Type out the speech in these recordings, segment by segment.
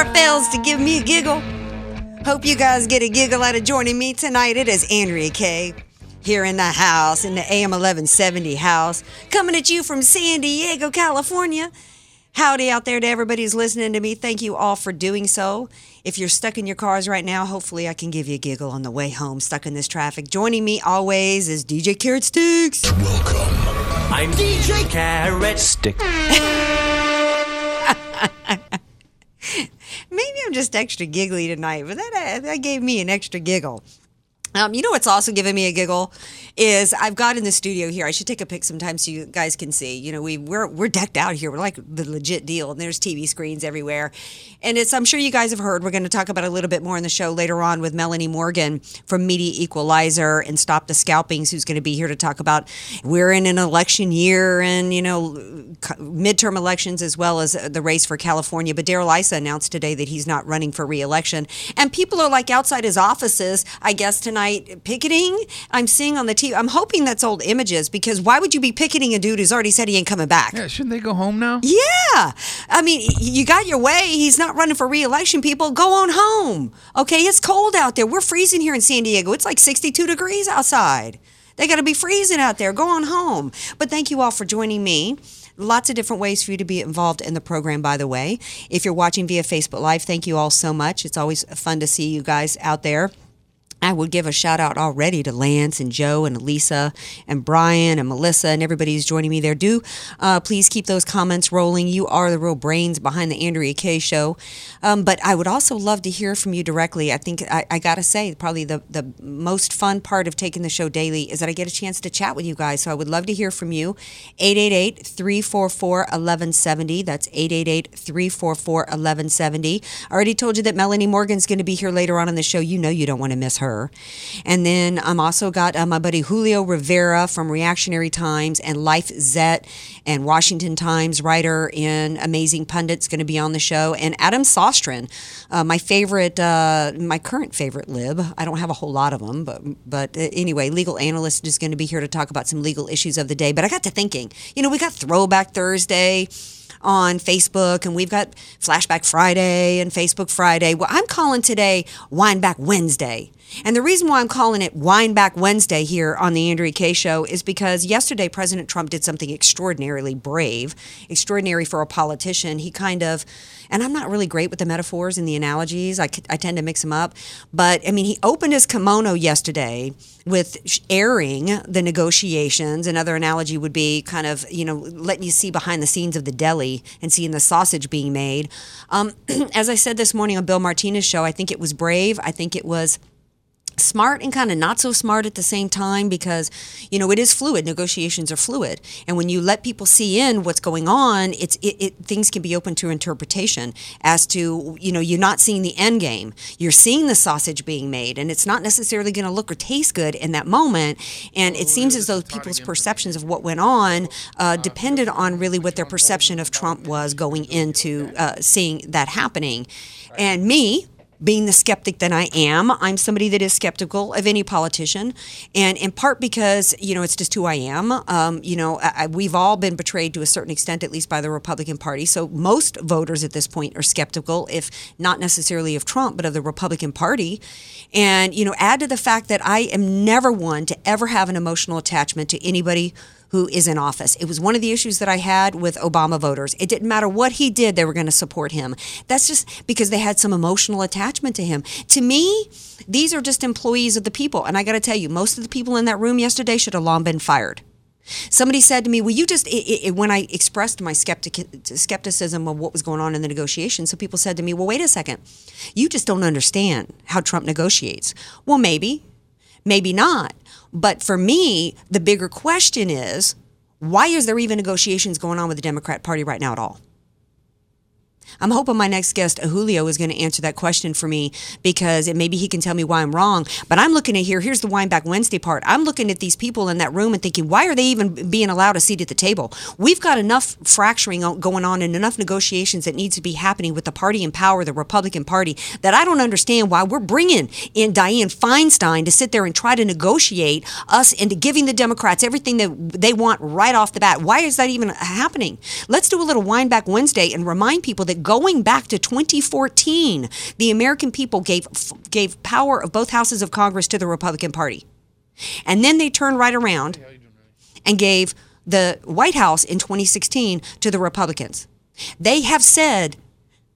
Never fails to give me a giggle. Hope you guys get a giggle out of joining me tonight. It is Andrea Kaye here in the house, in the AM 1170 house, coming at you from San Diego, California. Howdy out there to everybody who's listening to me. Thank you all for doing so. If you're stuck in your cars right now, hopefully I can give you a giggle on the way home, stuck in this traffic. Joining me always is DJ Carrot Sticks. Welcome. I'm DJ Carrot Stick. Maybe I'm just extra giggly tonight, but that, that gave me an extra giggle. Um, you know what's also giving me a giggle is I've got in the studio here. I should take a pic sometime so you guys can see. You know, we we're we're decked out here. We're like the legit deal, and there's TV screens everywhere. And it's I'm sure you guys have heard. We're going to talk about a little bit more in the show later on with Melanie Morgan from Media Equalizer and Stop the Scalpings, who's going to be here to talk about we're in an election year and you know midterm elections as well as the race for California. But Darrell Issa announced today that he's not running for reelection, and people are like outside his offices, I guess tonight picketing. I'm seeing on the TV. I'm hoping that's old images because why would you be picketing a dude who's already said he ain't coming back? Yeah, shouldn't they go home now? Yeah. I mean, you got your way. He's not running for reelection, people. Go on home. Okay, it's cold out there. We're freezing here in San Diego. It's like 62 degrees outside. They got to be freezing out there. Go on home. But thank you all for joining me. Lots of different ways for you to be involved in the program, by the way. If you're watching via Facebook Live, thank you all so much. It's always fun to see you guys out there. I would give a shout out already to Lance and Joe and Elisa and Brian and Melissa and everybody who's joining me there. Do uh, please keep those comments rolling. You are the real brains behind the Andrea Kaye show. Um, but I would also love to hear from you directly. I think I, I got to say, probably the, the most fun part of taking the show daily is that I get a chance to chat with you guys. So I would love to hear from you. 888 344 1170. That's 888 344 1170. I already told you that Melanie Morgan's going to be here later on in the show. You know you don't want to miss her. And then I'm also got uh, my buddy Julio Rivera from Reactionary Times and LifeZet and Washington Times writer in Amazing Pundits going to be on the show. And Adam Sostrin, uh, my favorite, uh, my current favorite lib. I don't have a whole lot of them, but but uh, anyway, legal analyst is going to be here to talk about some legal issues of the day. But I got to thinking, you know, we got Throwback Thursday on Facebook, and we've got Flashback Friday and Facebook Friday. Well, I'm calling today Windback Wednesday. And the reason why I'm calling it Windback Wednesday here on the Andrea Kaye Show is because yesterday President Trump did something extraordinarily brave, extraordinary for a politician. He kind of, and I'm not really great with the metaphors and the analogies, I, I tend to mix them up. But I mean, he opened his kimono yesterday with airing the negotiations. Another analogy would be kind of, you know, letting you see behind the scenes of the deli and seeing the sausage being made. Um, as I said this morning on Bill Martinez' show, I think it was brave. I think it was smart and kind of not so smart at the same time because you know it is fluid negotiations are fluid. And when you let people see in what's going on it's it, it, things can be open to interpretation as to you know you're not seeing the end game. You're seeing the sausage being made and it's not necessarily going to look or taste good in that moment. And it seems as though people's perceptions of what went on uh, depended on really what their perception of Trump was going into uh, seeing that happening. And me being the skeptic that I am, I'm somebody that is skeptical of any politician, and in part because you know it's just who I am. Um, you know, I, we've all been betrayed to a certain extent, at least by the Republican Party. So most voters at this point are skeptical, if not necessarily of Trump, but of the Republican Party. And you know, add to the fact that I am never one to ever have an emotional attachment to anybody who is in office. It was one of the issues that I had with Obama voters. It didn't matter what he did, they were going to support him. That's just because they had some emotional attachment to him. To me, these are just employees of the people. And I got to tell you, most of the people in that room yesterday should have long been fired. Somebody said to me, "Well, you just it, it, when I expressed my skeptic, skepticism of what was going on in the negotiations, so people said to me, "Well, wait a second, you just don't understand how Trump negotiates." Well, maybe, maybe not. But for me, the bigger question is, why is there even negotiations going on with the Democrat Party right now at all? I'm hoping my next guest, Julio, is going to answer that question for me because it, maybe he can tell me why I'm wrong. But I'm looking at here, here's the Windback Wednesday part. I'm looking at these people in that room and thinking, why are they even being allowed a seat at the table? We've got enough fracturing going on and enough negotiations that needs to be happening with the party in power, the Republican Party, that I don't understand why we're bringing in Dianne Feinstein to sit there and try to negotiate us into giving the Democrats everything that they want right off the bat. Why is that even happening? Let's do a little Windback Wednesday and remind people that going back to 2014, the American people gave gave power of both houses of Congress to the Republican Party. And then they turned right around and gave the White House in 2016 to the Republicans. They have said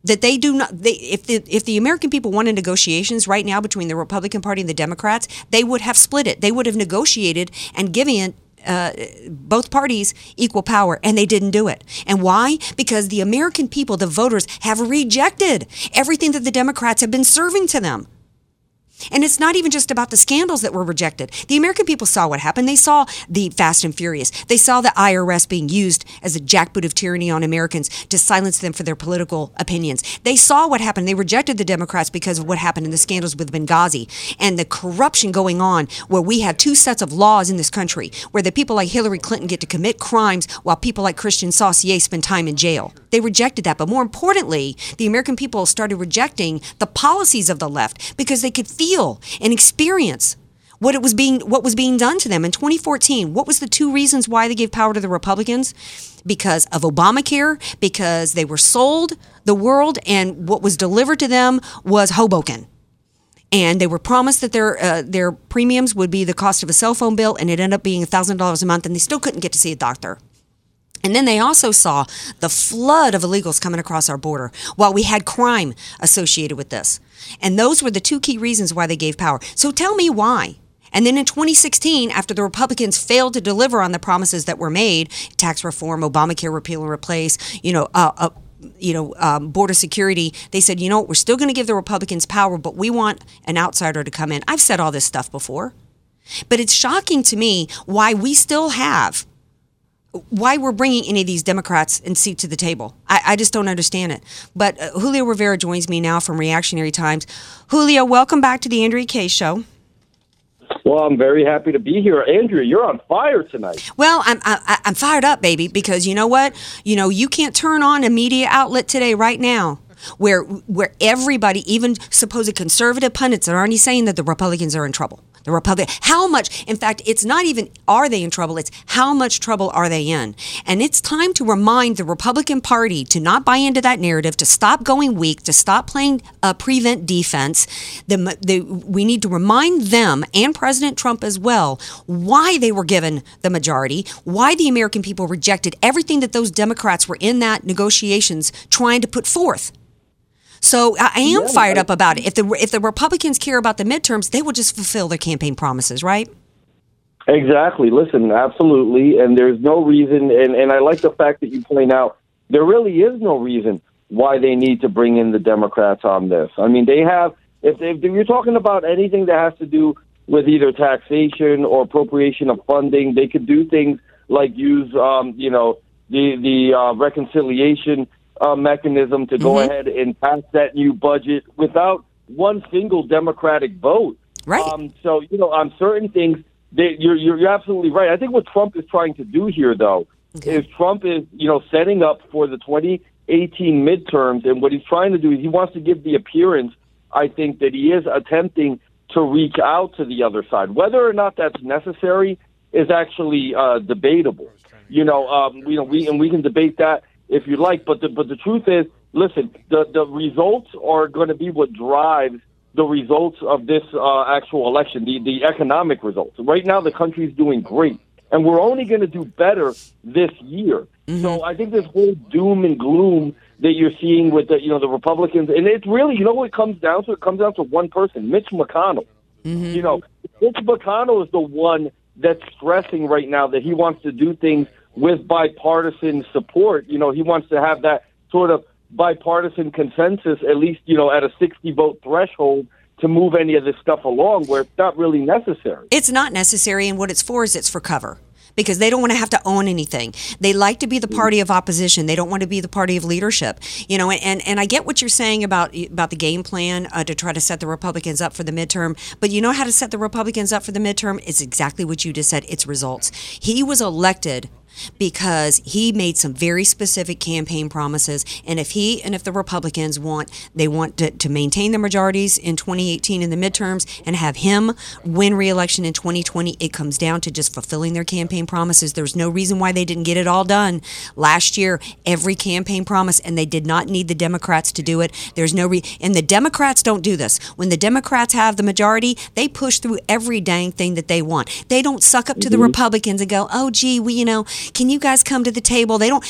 that they do not they if the if the American people wanted negotiations right now between the Republican Party and the Democrats, they would have split it. They would have negotiated and given it uh, both parties equal power, and they didn't do it. And why? Because the American people, the voters, have rejected everything that the Democrats have been serving to them. And it's not even just about the scandals that were rejected. The American people saw what happened. They saw the Fast and Furious. They saw the IRS being used as a jackboot of tyranny on Americans to silence them for their political opinions. They saw what happened. They rejected the Democrats because of what happened in the scandals with Benghazi and the corruption going on, where we have two sets of laws in this country, where the people like Hillary Clinton get to commit crimes while people like Christian Saucier spend time in jail. They rejected that. But more importantly, the American people started rejecting the policies of the left because they could feel and experience what it was being what was being done to them. In 2014 what was the two reasons why they gave power to the republicans? Because of obamacare because they were sold the world and what was delivered to them was hoboken. And they were promised that their uh, their premiums would be the cost of a cell phone bill and it ended up being $1000 a month and they still couldn't get to see a doctor and then they also saw the flood of illegals coming across our border while we had crime associated with this. And those were the two key reasons why they gave power. So tell me why. And then in 2016, after the Republicans failed to deliver on the promises that were made, tax reform, Obamacare repeal and replace, you know, uh, uh, you know, um, border security, they said, you know we're still going to give the Republicans power, but we want an outsider to come in. I've said all this stuff before, but it's shocking to me why we still have why we're bringing any of these Democrats and seat to the table. I, I just don't understand it. But uh, Julio Rivera joins me now from Reactionary Times. Julio, welcome back to the Andrea Kaye Show. Well, I'm very happy to be here, Andrea. You're on fire tonight. Well, I'm I, I'm fired up, baby, because you know what? You know you can't turn on a media outlet today, right now, where where everybody, even supposed conservative pundits, are already saying that the Republicans are in trouble. The Republic, how much? In fact, it's not even are they in trouble. It's how much trouble are they in? And it's time to remind the Republican Party to not buy into that narrative, to stop going weak, to stop playing uh, prevent defense. The, the, we need to remind them and President Trump as well why they were given the majority, why the American people rejected everything that those Democrats were in that negotiations trying to put forth. So I am Yeah, fired I- up about it. If the if the Republicans care about the midterms, they will just fulfill their campaign promises, right? Exactly. Listen, absolutely. And there's no reason, and, and I like the fact that you point out there really is no reason why they need to bring in the Democrats on this. I mean, they have, if, if you're talking about anything that has to do with either taxation or appropriation of funding, they could do things like use, um, you know, the, the uh, reconciliation uh, mechanism to go ahead and pass that new budget without one single Democratic vote. Right. Um, so you know, on certain things, they, you're, you're you're absolutely right. I think what Trump is trying to do here, though, is Trump is you know setting up for the 2018 midterms, and what he's trying to do is he wants to give the appearance, I think, that he is attempting to reach out to the other side. Whether or not that's necessary is actually uh, debatable. You know, um, you know, we and we can debate that if you like, but the but the truth is, listen, the the results are going to be what drives the results of this uh, actual election, the the economic results. Right now, the country's doing great, and we're only going to do better this year. So I think this whole doom and gloom that you're seeing with the you know the Republicans, and it's really you know what it comes down to. It comes down to one person, Mitch McConnell. You know, Mitch McConnell is the one that's stressing right now that he wants to do things with bipartisan support. You know, he wants to have that sort of bipartisan consensus, at least, you know, at a 60 vote threshold to move any of this stuff along where it's not really necessary. It's not necessary, and what it's for is it's for cover. Because they don't want to have to own anything. They like to be the party of opposition. They don't want to be the party of leadership. You know, and, and I get what you're saying about about the game plan uh, to try to set the Republicans up for the midterm. But you know how to set the Republicans up for the midterm? It's exactly what you just said. It's results. He was elected because he made some very specific campaign promises. And if he and if the republicans want they want to, to maintain their majorities in 2018 in the midterms and have him win re-election in 2020 it comes down to just fulfilling their campaign promises. There's no reason why they didn't get it all done last year. Every campaign promise and they did not need the democrats to do it. There's no re- and the democrats don't do this. When the democrats have the majority they push through every dang thing that they want. They don't suck up to the mm-hmm. republicans and go oh gee we you know can you guys come to the table? They don't.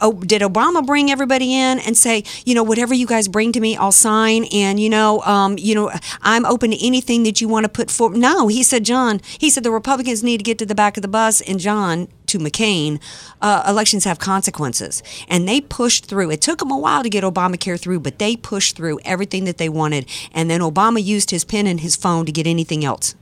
Oh, did Obama bring everybody in and say, you know, whatever you guys bring to me, I'll sign, and you know, um, you know, I'm open to anything that you want to put forward. No, he said, John. He said the Republicans need to get to the back of the bus, and John to McCain, uh, elections have consequences. And they pushed through. It took them a while to get Obamacare through, but they pushed through everything that they wanted. And then Obama used his pen and his phone to get anything else.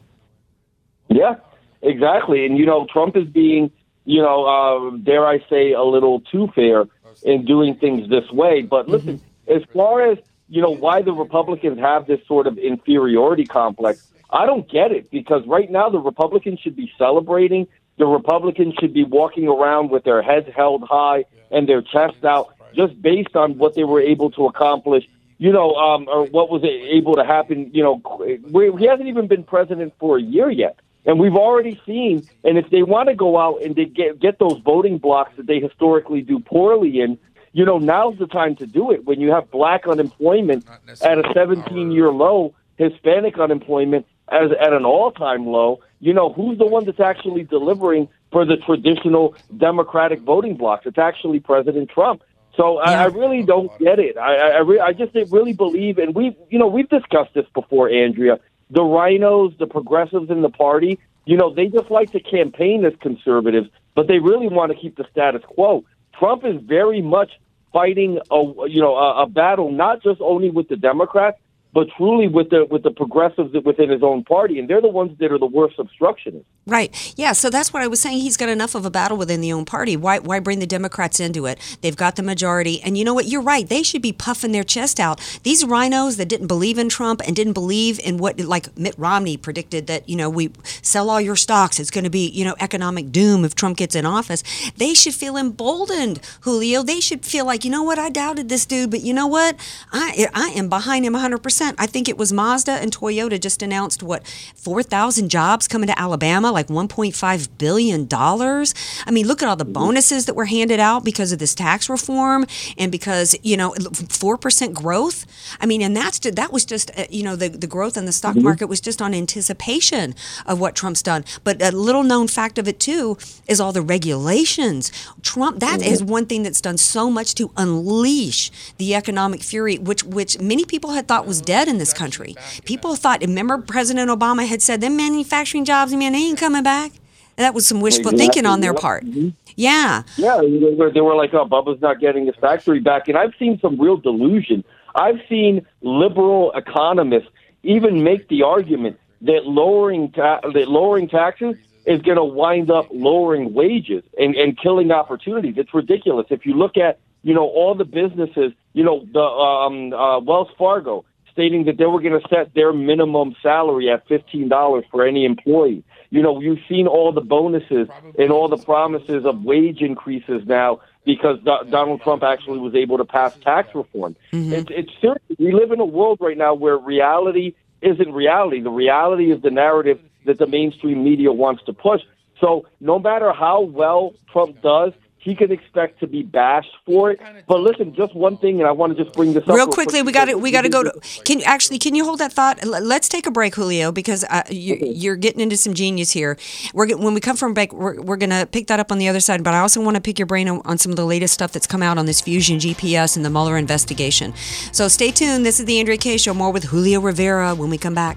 Yeah, exactly. And, you know, Trump is being, you know, uh, dare I say, a little too fair in doing things this way. But listen, as far as, you know, why the Republicans have this sort of inferiority complex, I don't get it because right now the Republicans should be celebrating. The Republicans should be walking around with their heads held high and their chests out just based on what they were able to accomplish you know, um, or what was able to happen. You know, we, he hasn't even been president for a year yet, and we've already seen. And if they want to go out and they get get those voting blocks that they historically do poorly in, you know, now's the time to do it. When you have black unemployment at a 17 year low, Hispanic unemployment as at an all time low, you know, who's the one that's actually delivering for the traditional Democratic voting blocks? It's actually President Trump. So I, I really don't get it. I I, re- I just really believe, and we you know we've discussed this before, Andrea. The rhinos, the progressives in the party, you know, they just like to campaign as conservatives, but they really want to keep the status quo. Trump is very much fighting a you know a, a battle not just only with the Democrats, but truly with the with the progressives within his own party, and they're the ones that are the worst obstructionists. Right. Yeah. So that's what I was saying. He's got enough of a battle within the own party. Why? Why bring the Democrats into it? They've got the majority, and you know what? You're right. They should be puffing their chest out. These rhinos that didn't believe in Trump and didn't believe in what, like Mitt Romney predicted that you know we sell all your stocks. It's going to be you know economic doom if Trump gets in office. They should feel emboldened, Julio. They should feel like you know what? I doubted this dude, but you know what? I I am behind him 100. percent I think it was Mazda and Toyota just announced what 4,000 jobs coming to Alabama, like 1.5 billion dollars. I mean, look at all the mm-hmm. bonuses that were handed out because of this tax reform and because you know four percent growth. I mean, and that's that was just uh, you know the the growth in the stock mm-hmm. market was just on anticipation of what Trump's done. But a little known fact of it too is all the regulations. Trump that mm-hmm. is one thing that's done so much to unleash the economic fury, which which many people had thought was dead in this country. People thought. Remember, President Obama had said, "Them manufacturing jobs, man, they ain't coming back." And that was some wishful Exactly. thinking on their part. Mhm. Yeah. Yeah, they were, they were like, "Oh, Bubba's not getting his factory back," and I've seen some real delusion. I've seen liberal economists even make the argument that lowering ta- that lowering taxes is going to wind up lowering wages and, and killing opportunities. It's ridiculous. If you look at you know all the businesses, you know the um, uh, Wells Fargo stating that they were going to set their minimum salary at fifteen dollars for any employee. You know, you've seen all the bonuses and all the promises of wage increases now because Do- Donald Trump actually was able to pass tax reform. Mm-hmm. It's, it's serious. We live in a world right now where reality isn't reality. The reality is the narrative that the mainstream media wants to push. So no matter how well Trump does, he can expect to be bashed for it. But listen, just one thing, and I want to just bring this up Real quickly, we got to we got to go to. Can actually can you hold that thought? Let's take a break, Julio, because uh, you, you're getting into some genius here. We're when we come from break, we're, we're gonna pick that up on the other side. But I also want to pick your brain on, on some of the latest stuff that's come out on this fusion GPS and the Mueller investigation. So stay tuned. This is the Andrea Kaye Show. More with Julio Rivera when we come back.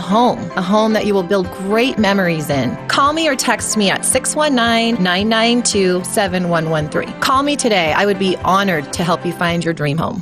home, a home that you will build great memories in. Call me or text me at 619 992 7113. Call me today. I would be honored to help you find your dream home.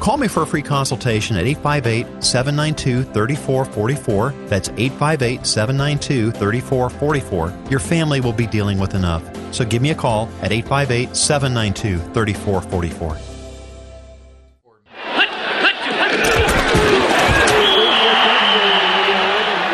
Call me for a free consultation at 858 792 3444. That's 858 792 3444. Your family will be dealing with enough. So give me a call at 858 792 3444.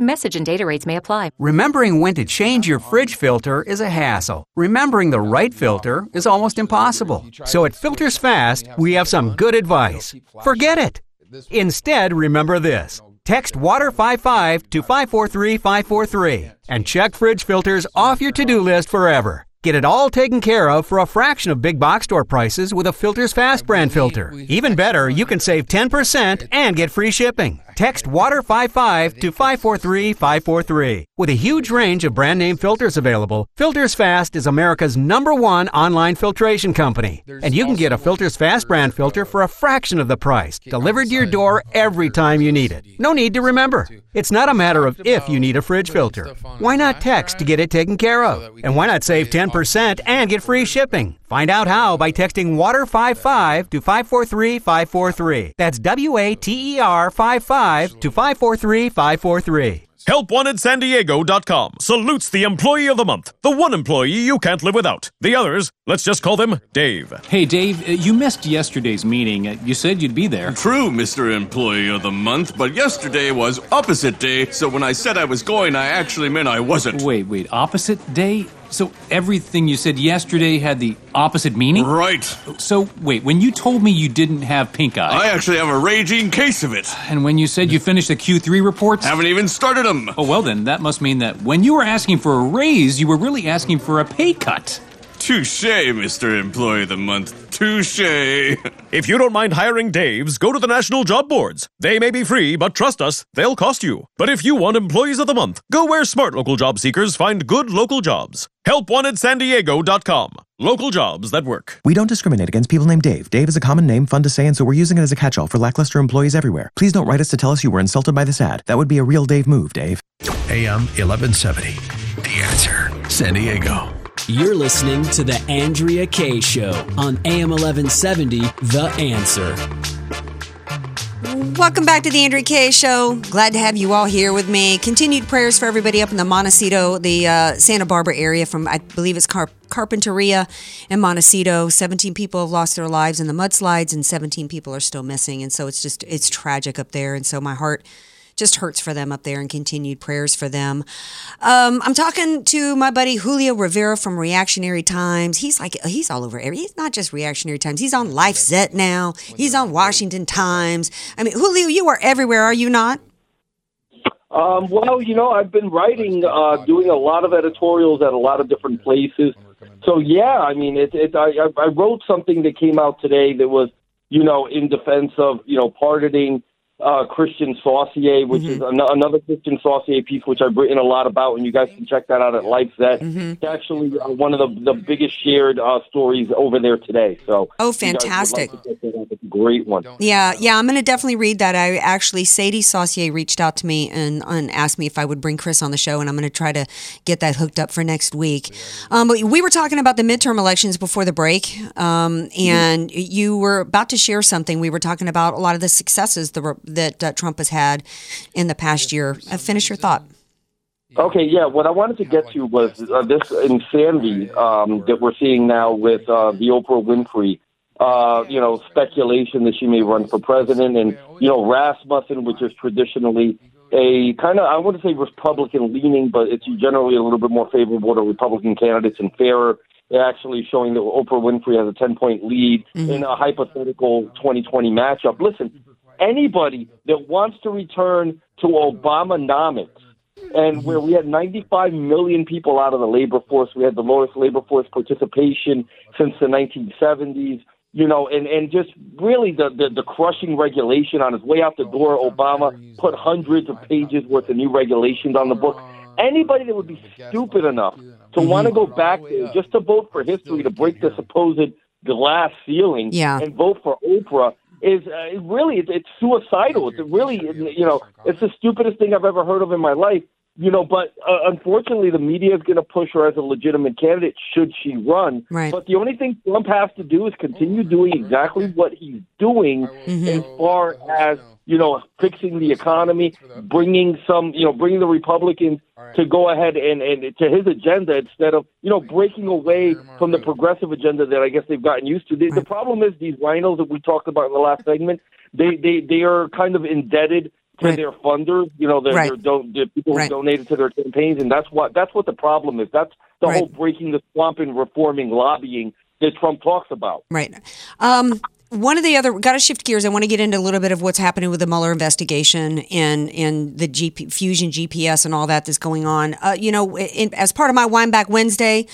Message and data rates may apply. Remembering when to change your fridge filter is a hassle. Remembering the right filter is almost impossible. So at Filters Fast, we have some good advice. Forget it. Instead, remember this. Text WATER55 to 543 543 and check fridge filters off your to do list forever. Get it all taken care of for a fraction of big box store prices with a Filters Fast brand filter. Even better, you can save 10% and get free shipping. Text WATER55 to 543 543. With a huge range of brand name filters available, Filters Fast is America's number one online filtration company. And you can get a Filters Fast brand filter for a fraction of the price, delivered to your door every time you need it. No need to remember. It's not a matter of if you need a fridge filter. Why not text to get it taken care of? And why not save 10% and get free shipping? Find out how by texting WATER55 to 543 543. That's W A T E R 55 to 543 543. HelpWantedSanDiego.com salutes the employee of the month, the one employee you can't live without. The others, let's just call them Dave. Hey, Dave, uh, you missed yesterday's meeting. Uh, You said you'd be there. True, Mr. Employee of the Month, but yesterday was opposite day, so when I said I was going, I actually meant I wasn't. Wait, wait, opposite day? So everything you said yesterday had the opposite meaning? Right. So, wait, when you told me you didn't have pink eye. I actually have a raging case of it. And when you said you finished the Q3 reports? Haven't even started them. Oh, well, then, that must mean that when you were asking for a raise, you were really asking for a pay cut. Touche, Mr. Employee of the Month. Touche. If you don't mind hiring Daves, go to the National Job Boards. They may be free, but trust us, they'll cost you. But if you want employees of the month, go where smart local job seekers find good local jobs. HelpWantedSanDiego.com. Local jobs that work. We don't discriminate against people named Dave. Dave is a common name, fun to say, and so we're using it as a catch-all for lackluster employees everywhere. Please don't write us to tell us you were insulted by this ad. That would be a real Dave move, Dave. AM 1170. The answer. San Diego. You're listening to The Andrea Kaye Show on AM 1170, The Answer. Welcome back to the Andrea Kaye Show. Glad to have you all here with me. Continued prayers for everybody up in the Montecito, the uh, Santa Barbara area from, I believe it's Car- Carpinteria and Montecito. 17 people have lost their lives in the mudslides and 17 people are still missing. And so it's just, it's tragic up there. And so my heart just hurts for them up there and continued prayers for them. Um, I'm talking to my buddy Julio Rivera from Reactionary Times. He's like, he's all over. He's not just Reactionary Times. He's on LifeZet now. He's on Washington Times. I mean, Julio, you are everywhere, are you not? Um, well, you know, I've been writing, uh, doing a lot of editorials at a lot of different places. So yeah, I mean, it, it I- I wrote something that came out today that was, you know, in defense of, you know, pardoning uh, Christian Saucier, which is an- another Christian Saucier piece, which I've written a lot about, and you guys can check that out at LifeZet. It's actually uh, one of the, the biggest shared uh, stories over there today. So, Oh, if you guys would like fantastic. to check that out, it's a great one. Yeah, yeah, I'm going to definitely read that. I actually, Sadie Saucier reached out to me and, and asked me if I would bring Chris on the show, and I'm going to try to get that hooked up for next week. Um, but we were talking about the midterm elections before the break, um, and you were about to share something. We were talking about a lot of the successes the, that uh, Trump has had in the past year. Uh, finish your thought. Okay, yeah. What I wanted to get to was uh, this insanity um, that we're seeing now with uh, the Oprah Winfrey. Uh, you know, speculation that she may run for president, and you know, Rasmussen, which is traditionally a kind of I wouldn't say Republican leaning, but it's generally a little bit more favorable to Republican candidates and fairer. Actually showing that Oprah Winfrey has a 10 point lead in a hypothetical 2020 matchup. Listen, anybody that wants to return to Obamanomics, and where we had 95 million people out of the labor force, we had the lowest labor force participation since the 1970s. You know, and, and just really the, the, the crushing regulation on his way out the door. Obama put hundreds of pages worth of new regulations on the book. Anybody that would be stupid enough to want to go back there just to vote for history, to break the supposed glass ceiling, Yeah. and vote for Oprah is uh, really it's, it's suicidal. It's really you know it's the stupidest thing I've ever heard of in my life. You know, but uh, unfortunately, the media is going to push her as a legitimate candidate should she run. Right. But the only thing Trump has to do is continue doing exactly what he's doing as far as you know fixing the economy, bringing some you know bringing the Republicans to go ahead and and to his agenda instead of you know breaking away from the progressive agenda that I guess they've gotten used to. The, the problem is these rhinos that we talked about in the last segment. They they they are kind of indebted to their funders. You know, their, Right. their don- the people Right. who donated to their campaigns, and that's what that's what the problem is. That's the Right. whole breaking the swamp and reforming lobbying that Trump talks about. Right. Um, one of the other got to shift gears. I want to get into a little bit of what's happening with the Mueller investigation and and the GP, fusion GPS and all that that's going on. Uh, you know, in, as part of my Windback Wednesday,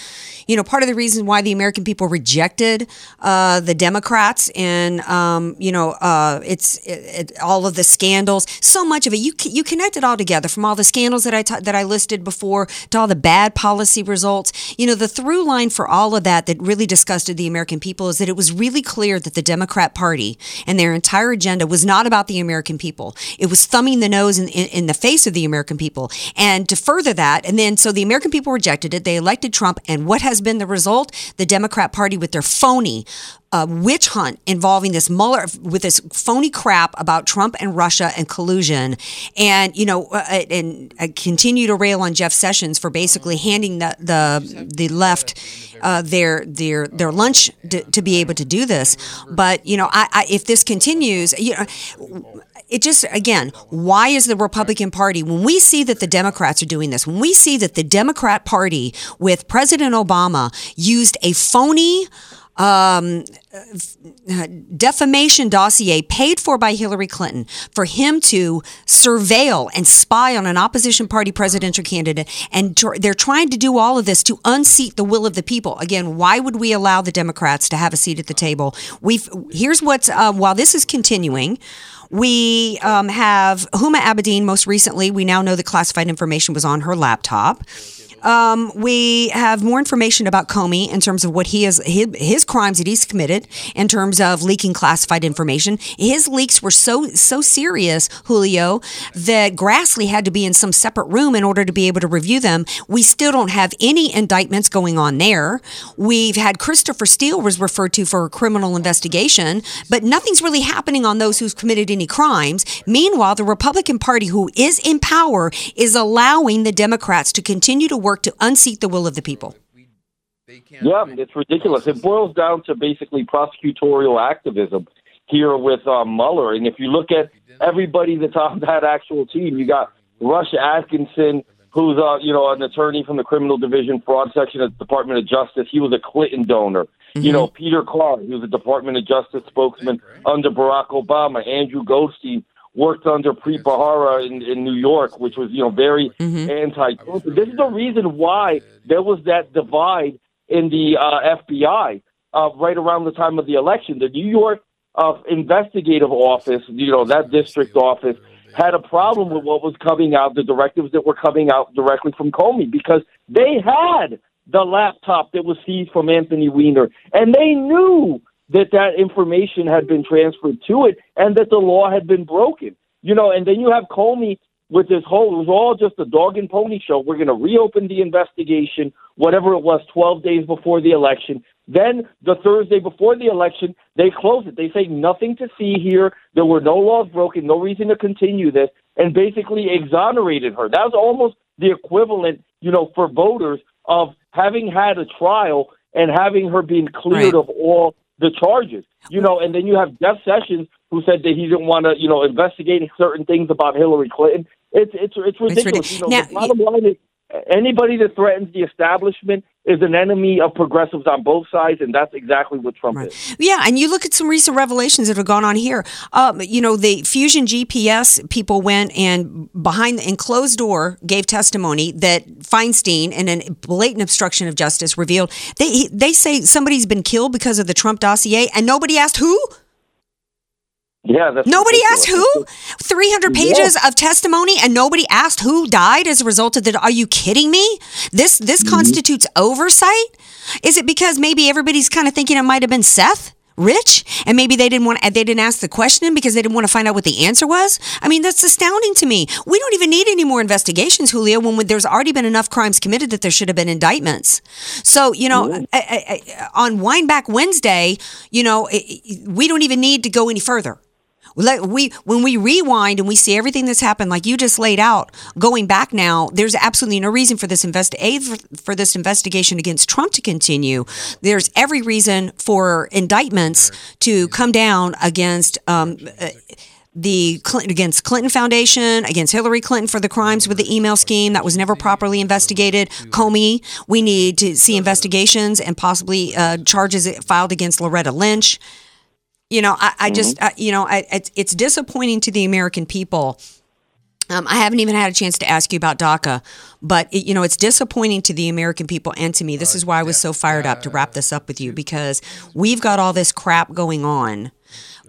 you know, part of the reason why the American people rejected uh, the Democrats and um, you know, uh, it's it, it, all of the scandals. So much of it, you you connect it all together from all the scandals that I ta- that I listed before to all the bad policy results. You know, the through line for all of that that really disgusted the American people is that it was really clear that the Democrat Party and their entire agenda was not about the American people. It was thumbing the nose in, in, in the face of the American people. And to further that, and then so the American people rejected it. They elected Trump. And what has been the result? The Democrat Party with their phony uh, witch hunt involving this Mueller with this phony crap about Trump and Russia and collusion, and you know, uh, and uh, continue to rail on Jeff Sessions for basically handing the the the left uh, their their their lunch to, to be able to do this. But you know, I, I if this continues, you know. It just again, why is the Republican Party when we see that the Democrats are doing this, when we see that the Democrat Party with President Obama used a phony um, defamation dossier paid for by Hillary Clinton for him to surveil and spy on an opposition party presidential candidate. And tr- they're trying to do all of this to unseat the will of the people. Again, why would we allow the Democrats to have a seat at the table? We've here's what's uh, while this is continuing. We um, have Huma Abedin most recently. We now know the classified information was on her laptop. Um, we have more information about Comey in terms of what he has, his, his crimes that he's committed in terms of leaking classified information. His leaks were so so serious, Julio, that Grassley had to be in some separate room in order to be able to review them. We still don't have any indictments going on there. We've had Christopher Steele was referred to for a criminal investigation, but nothing's really happening on those who've committed any crimes. Meanwhile, the Republican Party, who is in power, is allowing the Democrats to continue to work to unseat the will of the people. Yeah, it's ridiculous. It boils down to basically prosecutorial activism here with uh, Mueller. And if you look at everybody that's on that actual team, you got Rush Atkinson, who's uh, you know an attorney from the criminal division fraud section at the Department of Justice. He was a Clinton donor. You know, Peter Clark, he was a Department of Justice spokesman under Barack Obama. Andrew Goldstein worked under Preet Bharara in, in New York, which was you know very anti-Trump. This is the reason why there was that divide in the uh, FBI uh, right around the time of the election. The New York uh, investigative office, you know, that district office had a problem with what was coming out, the directives that were coming out directly from Comey, because they had the laptop that was seized from Anthony Weiner, and they knew that that information had been transferred to it and that the law had been broken. You know, and then you have Comey with this whole, it was all just a dog and pony show. We're going to reopen the investigation, whatever it was, 12 days before the election. Then the Thursday before the election, they close it. They say nothing to see here. There were no laws broken, no reason to continue this, and basically exonerated her. That was almost the equivalent, you know, for voters of having had a trial and having her being cleared Right. of all the charges. You know, and then you have Jeff Sessions who said that he didn't want to, you know, investigate certain things about Hillary Clinton. It's it's it's ridiculous. You know, Now, the bottom line is anybody that threatens the establishment is an enemy of progressives on both sides, and that's exactly what Trump is. Yeah, and you look at some recent revelations that have gone on here. Um, you know, the Fusion GPS people went and behind in closed door gave testimony that Feinstein, in a blatant obstruction of justice, revealed they they say somebody's been killed because of the Trump dossier, and nobody asked who. Yeah, that's Nobody ridiculous. asked who? 300 pages of testimony and nobody asked who died as a result of that. Are you kidding me? This this Mm-hmm. constitutes oversight? Is it because maybe everybody's kind of thinking it might have been Seth? Rich, and maybe they didn't want they didn't ask the question because they didn't want to find out what the answer was. I mean, that's astounding to me. We don't even need any more investigations, Julio. When there's already been enough crimes committed that there should have been indictments. So, you know, I, I, I, on Windback Wednesday, you know, i- i- we don't even need to go any further. We when we rewind and we see everything that's happened like you just laid out going back now there's absolutely no reason for this invest a for, for this investigation against Trump to continue. There's every reason for indictments to come down against um, uh, the Clinton, against Clinton Foundation, against Hillary Clinton for the crimes with the email scheme that was never properly investigated. Comey, we need to see investigations and possibly uh, charges filed against Loretta Lynch. You know, I, I just, I, you know, I, it's, it's disappointing to the American people. Um, I haven't even had a chance to ask you about DACA, but it, you know it's disappointing to the American people and to me. This uh, is why I was so fired up to wrap this up with you because we've got all this crap going on,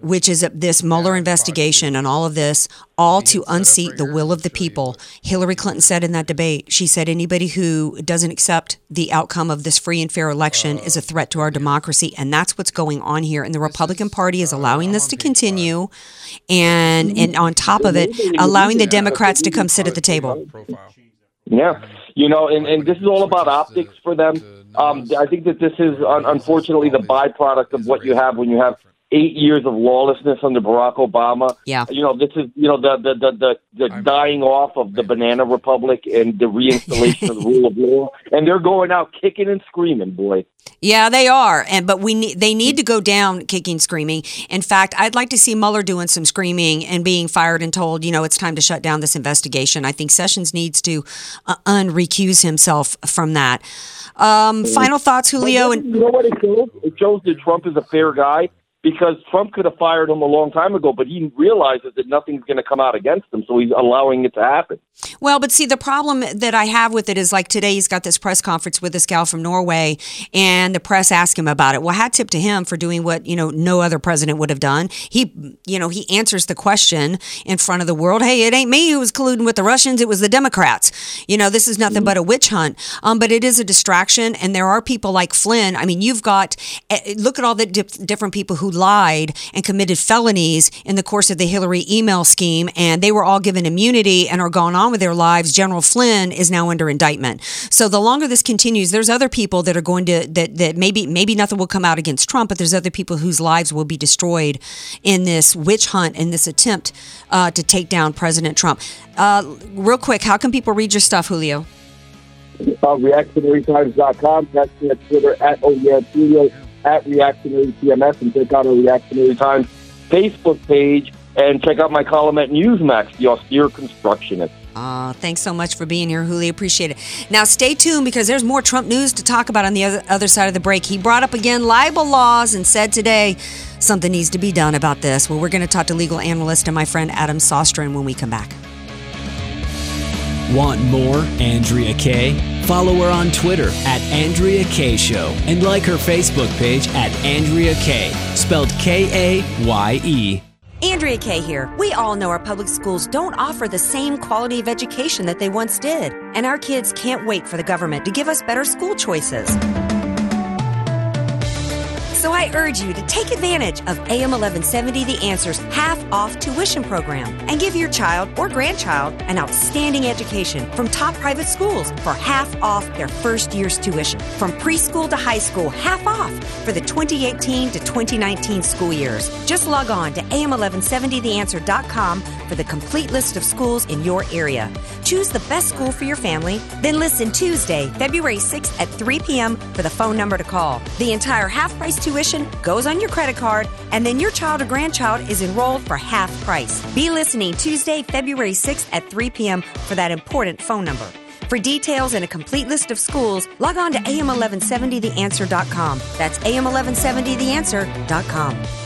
which is this Mueller investigation and all of this, all to unseat the will of the people. Hillary Clinton said in that debate, she said anybody who doesn't accept the outcome of this free and fair election is a threat to our democracy, and that's what's going on here. And the Republican Party is allowing this to continue, and and on top of it, allowing the Democrats to come sit at the table. Yeah, you know, and, and this is all about optics for them. Um, I think that this is unfortunately the byproduct of what you have when you have eight years of lawlessness under Barack Obama. Yeah. You know, this is you know the the the the, the dying off of the banana republic and the reinstallation of the rule of law, and they're going out kicking and screaming, boy. Yeah, they are, and but we need they need to go down kicking, screaming. In fact, I'd like to see Mueller doing some screaming and being fired and told, you know, it's time to shut down this investigation. I think Sessions needs to uh, unrecuse himself from that. Um, final thoughts, Julio, and You know what it shows? It shows that Trump is a fair guy because Trump could have fired him a long time ago, but he realizes that nothing's going to come out against him, so he's allowing it to happen. Well, but see, the problem that I have with it is like today he's got this press conference with this gal from Norway, and the press asked him about it. Well, hat tip to him for doing what you know no other president would have done. He, you know, he answers the question in front of the world. Hey, it ain't me who was colluding with the Russians; it was the Democrats. You know, this is nothing but a witch hunt. Um, but it is a distraction, and there are people like Flynn. I mean, you've got eh, look at all the different people who lied and committed felonies in the course of the Hillary email scheme, and they were all given immunity and are gone on with their lives. General Flynn is now under indictment. So the longer this continues, there's other people that are going to that that maybe maybe nothing will come out against Trump, but there's other people whose lives will be destroyed in this witch hunt in this attempt uh, to take down President Trump. Uh, real quick, how can people read your stuff, Julio? Uh, reactionarytimes.com, me at Twitter at OEM at Reactionary CMS and check out our Reactionary Times Facebook page, and check out my column at Newsmax, The Austere Constructionist. Uh, thanks so much for being here, Julio. Appreciate it. Now, stay tuned because there's more Trump news to talk about on the other, other side of the break. He brought up again libel laws and said today something needs to be done about this. Well, we're going to talk to legal analyst and my friend Adam Sostrin when we come back. Want more Andrea Kaye? Follow her on Twitter at Andrea Kaye Show and like her Facebook page at Andrea Kaye, spelled K A Y E. Andrea Kaye here. We all know our public schools don't offer the same quality of education that they once did, and our kids can't wait for the government to give us better school choices. So I urge you to take advantage of AM 1170 The Answer's half off tuition program and give your child or grandchild an outstanding education from top private schools for half off their first year's tuition. From preschool to high school, half off for the 2018 to 2019 school years. Just log on to am1170theanswer.com for the complete list of schools in your area. Choose the best school for your family, then listen Tuesday, February 6th at 3 p.m. for the phone number to call. The entire half price tuition goes on your credit card, and then your child or grandchild is enrolled for half price. Be listening Tuesday, February 6th at 3 p.m. for that important phone number. For details and a complete list of schools, log on to am1170theanswer.com. That's am1170theanswer.com.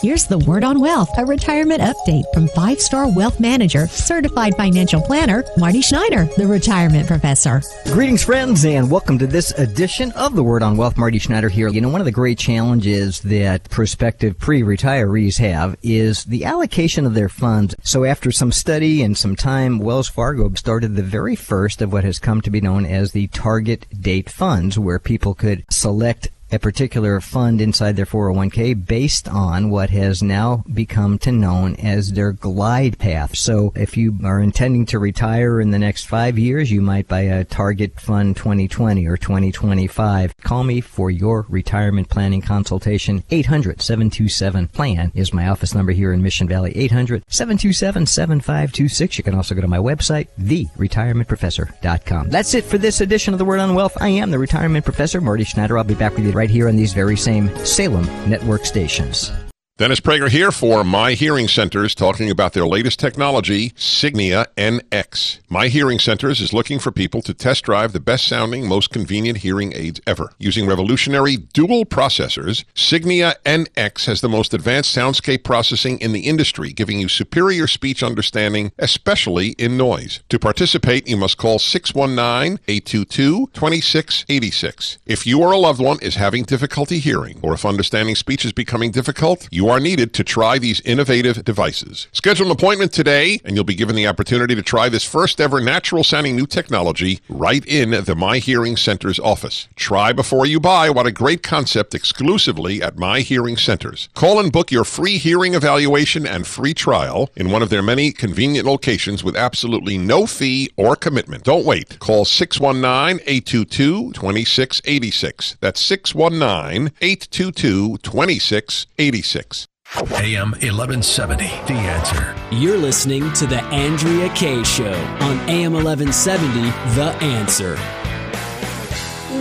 Here's the Word on Wealth, a retirement update from five star wealth manager, certified financial planner, Marty Schneider, the retirement professor. Greetings, friends, and welcome to this edition of the Word on Wealth. Marty Schneider here. You know, one of the great challenges that prospective pre retirees have is the allocation of their funds. So, after some study and some time, Wells Fargo started the very first of what has come to be known as the target date funds, where people could select a particular fund inside their 401k based on what has now become to known as their glide path. So if you are intending to retire in the next five years, you might buy a target fund 2020 or 2025. Call me for your retirement planning consultation. 800-727-PLAN is my office number here in Mission Valley. 800-727-7526. You can also go to my website, theretirementprofessor.com. That's it for this edition of The Word on Wealth. I am the retirement professor, Marty Schneider. I'll be back with you right here on these very same Salem network stations. Dennis Prager here for My Hearing Centers talking about their latest technology, Signia NX. My Hearing Centers is looking for people to test drive the best sounding, most convenient hearing aids ever. Using revolutionary dual processors, Signia NX has the most advanced soundscape processing in the industry, giving you superior speech understanding, especially in noise. To participate, you must call 619-822-2686. If you or a loved one is having difficulty hearing, or if understanding speech is becoming difficult, you are needed to try these innovative devices. Schedule an appointment today, and you'll be given the opportunity to try this first ever natural sounding new technology right in the My Hearing Center's office. Try before you buy. What a great concept exclusively at My Hearing Centers. Call and book your free hearing evaluation and free trial in one of their many convenient locations with absolutely no fee or commitment. Don't wait. Call 619 822 2686. That's 619 822 2686. AM 1170, The Answer. You're listening to The Andrea Kaye Show on AM 1170, The Answer.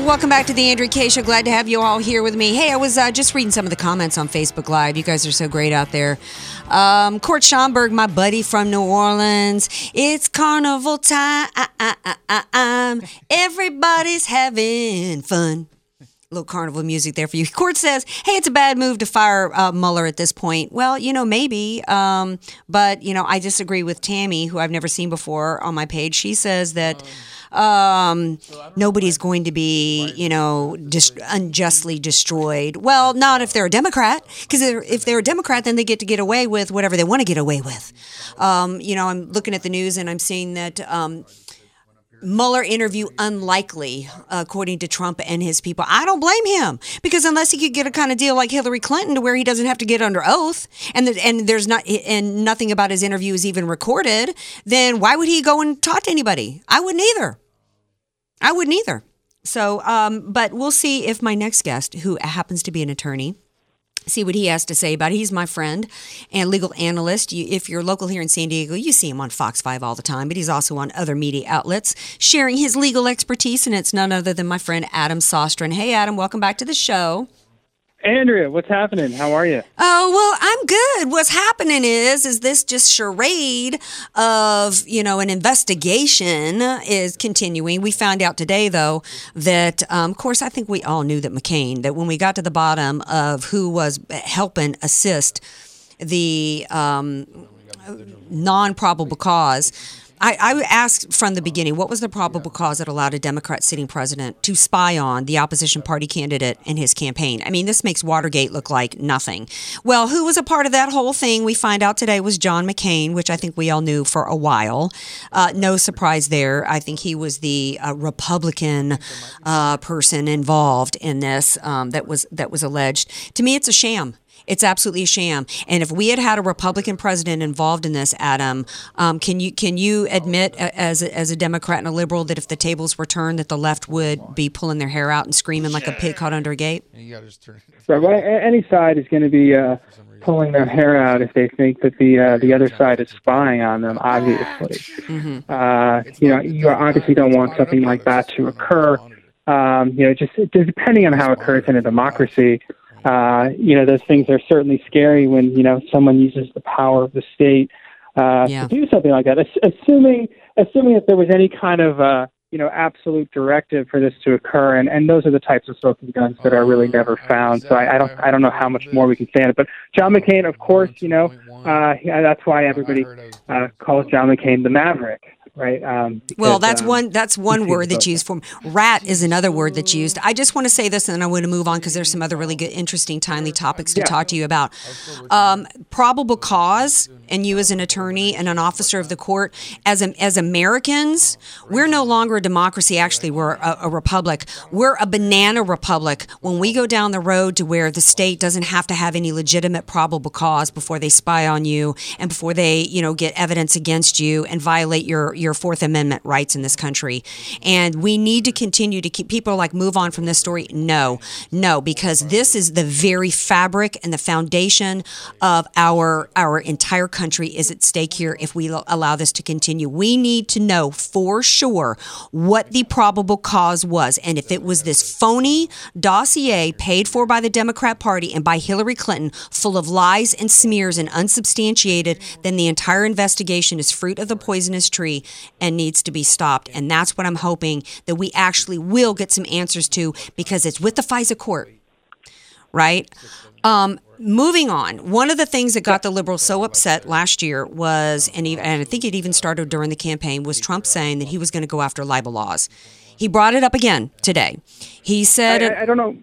Welcome back to the Andrea Kaye Show. Glad to have you all here with me. Hey, I was uh, just reading some of the comments on Facebook Live. You guys are so great out there. Um, Court Schomburg, my buddy from New Orleans. It's carnival time. Ah, ah, ah, Everybody's having fun little carnival music there for you. Court says, "Hey, it's a bad move to fire uh, Mueller at this point." Well, you know, maybe, um, but you know, I disagree with Tammy, who I've never seen before on my page. She says that. Um, nobody's going to be, you know, dis- unjustly destroyed. Well, not if they're a Democrat, because if they're a Democrat, then they get to get away with whatever they want to get away with. Um, you know, I'm looking at the news and I'm seeing that um, Mueller interview unlikely, according to Trump and his people. I don't blame him because unless he could get a kind of deal like Hillary Clinton, to where he doesn't have to get under oath, and the, and there's not and nothing about his interview is even recorded, then why would he go and talk to anybody? I wouldn't either. I wouldn't either. So, um, but we'll see if my next guest, who happens to be an attorney, see what he has to say about it. He's my friend and legal analyst. You, if you're local here in San Diego, you see him on Fox 5 all the time, but he's also on other media outlets sharing his legal expertise, and it's none other than my friend Adam Sostrin. Hey, Adam, welcome back to the show. Andrea, what's happening? How are you? Oh well, I'm good. What's happening is is this just charade of you know an investigation is continuing. We found out today though that um, of course I think we all knew that McCain that when we got to the bottom of who was helping assist the um, non probable cause. I, I asked from the beginning what was the probable cause that allowed a Democrat sitting president to spy on the opposition party candidate and his campaign? I mean, this makes Watergate look like nothing. Well, who was a part of that whole thing? We find out today was John McCain, which I think we all knew for a while. Uh, no surprise there. I think he was the uh, Republican uh, person involved in this um, that was that was alleged. To me, it's a sham. It's absolutely a sham. And if we had had a Republican president involved in this, Adam, um, can you can you admit as a, as a Democrat and a liberal that if the tables were turned, that the left would be pulling their hair out and screaming like a pig caught under a gate? Right. Well, any side is going to be uh, pulling their hair out if they think that the uh, the other side is spying on them. Obviously, uh, you know, you obviously don't want something like that to occur. Um, you know, just just depending on how it occurs in a democracy. Uh, you know, those things are certainly scary when you know someone uses the power of the state uh, Yeah. to do something like that. Ass- assuming assuming that there was any kind of uh, you know absolute directive for this to occur, and, and those are the types of smoking guns that are really never found. So I, I don't I don't know how much more we can say on it. But John McCain, of course, you know, uh, yeah, that's why everybody uh, calls John McCain the Maverick, right? Um, Well, that's um, one. That's one word that's used for rat is another word that's used. I just want to say this, and then I want to move on because there's some other really good, interesting, timely topics to talk to you about. Um, probable cause, and you as an attorney and an officer of the court, as a, as Americans, we're no longer a democracy. Actually, we're a, a republic. We're a banana republic. When we go down the road to where the state doesn't have to have any legitimate probable cause before they spy on you and before they, you know, get evidence against you and violate your your Fourth Amendment rights in this country. And we need to continue to keep people like move on from this story. No, no, because this is the very fabric and the foundation of our our entire country is at stake here if we allow this to continue. We need to know for sure what the probable cause was and if it was this phony dossier paid for by the Democrat Party and by Hillary Clinton full of lies and smears and unsubstantiated, then the entire investigation is fruit of the poisonous tree and needs to be stopped. And that's what I'm hoping that we actually will get some answers to because it's with the FISA court right? Um, moving on, one of the things that got the liberals so upset last year was, and, even, and I think it even started during the campaign, was Trump saying that he was going to go after libel laws. He brought it up again today. He said, I, I, I don't know.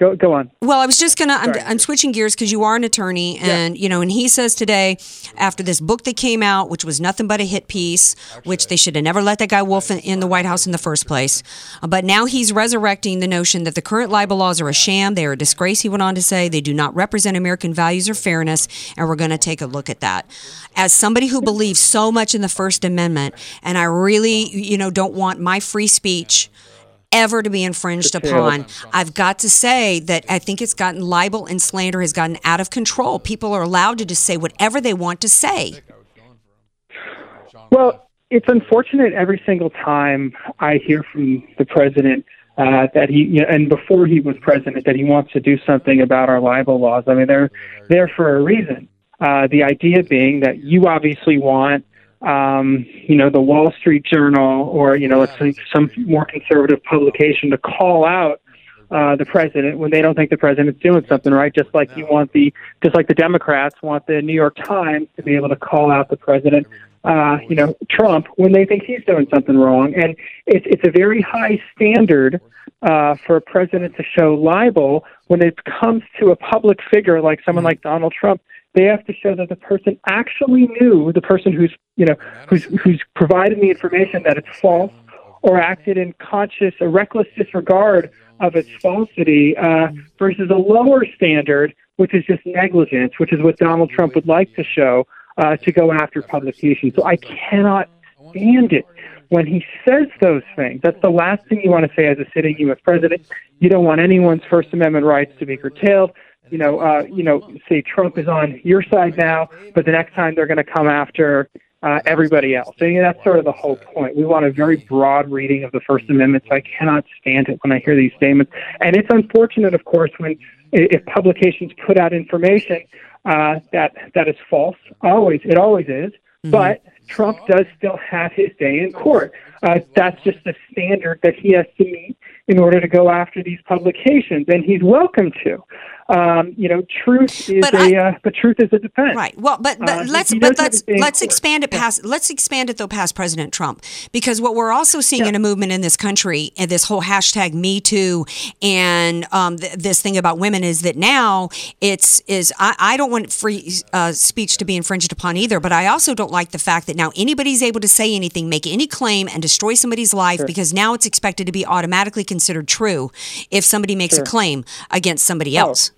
Go go on. well, I was just gonna. I'm, I'm switching gears because you are an attorney, and you know, and he says today, after this book that came out, which was nothing but a hit piece, which they should have never let that guy Wolff in, in the White House in the first place, but now he's resurrecting the notion that the current libel laws are a sham. They are a disgrace. He went on to say they do not represent American values or fairness, and we're going to take a look at that. As somebody who believes so much in the First Amendment, and I really, you know, don't want my free speech ever to be infringed upon. I've got to say that I think it's gotten libel and slander has gotten out of control. People are allowed to just say whatever they want to say. Well, it's unfortunate every single time I hear from the president uh, that he, you know, and before he was president, that he wants to do something about our libel laws. I mean, they're there for a reason. Uh, the idea being that you obviously want, um, you know, the Wall Street Journal or you know, let's say some more conservative publication to call out uh, the president when they don't think the president's doing something right. Just like you want the, just like the Democrats want the New York Times to be able to call out the president, uh, you know, Trump when they think he's doing something wrong. And it's it's a very high standard uh, for a president to show libel when it comes to a public figure like someone like Donald Trump. They have to show that the person actually knew the person who's you know who's who's provided the information that it's false or acted in conscious or reckless disregard of its falsity uh, versus a lower standard, which is just negligence, which is what Donald Trump would like to show uh, to go after publication. So I cannot stand it when he says those things. That's the last thing you want to say as a sitting U.S. president. You don't want anyone's First Amendment rights to be curtailed. You know, uh, you know, say Trump is on your side now, but the next time they're going to come after uh, everybody else. So, you know, that's sort of the whole point. We want a very broad reading of the First Amendment, so I cannot stand it when I hear these statements. And it's unfortunate, of course, when if publications put out information uh, that that is false. Always, it always is. But Trump does still have his day in court. Uh, that's just the standard that he has to meet in order to go after these publications, and he's welcome to. Um, you know, truth is But a, I- uh, but truth is a defense. Right. Well, but, but Uh, let's but let's his day in let's expand it past let's expand it though past President Trump because what we're also seeing in a movement in this country and this whole hashtag Me Too and um, th- this thing about women is that now it's is I, I don't want free uh, speech to be infringed upon either, but I also don't like the fact that now anybody's able to say anything, make any claim, and destroy somebody's life Sure. because now it's expected to be automatically considered true if somebody makes Sure. a claim against somebody else.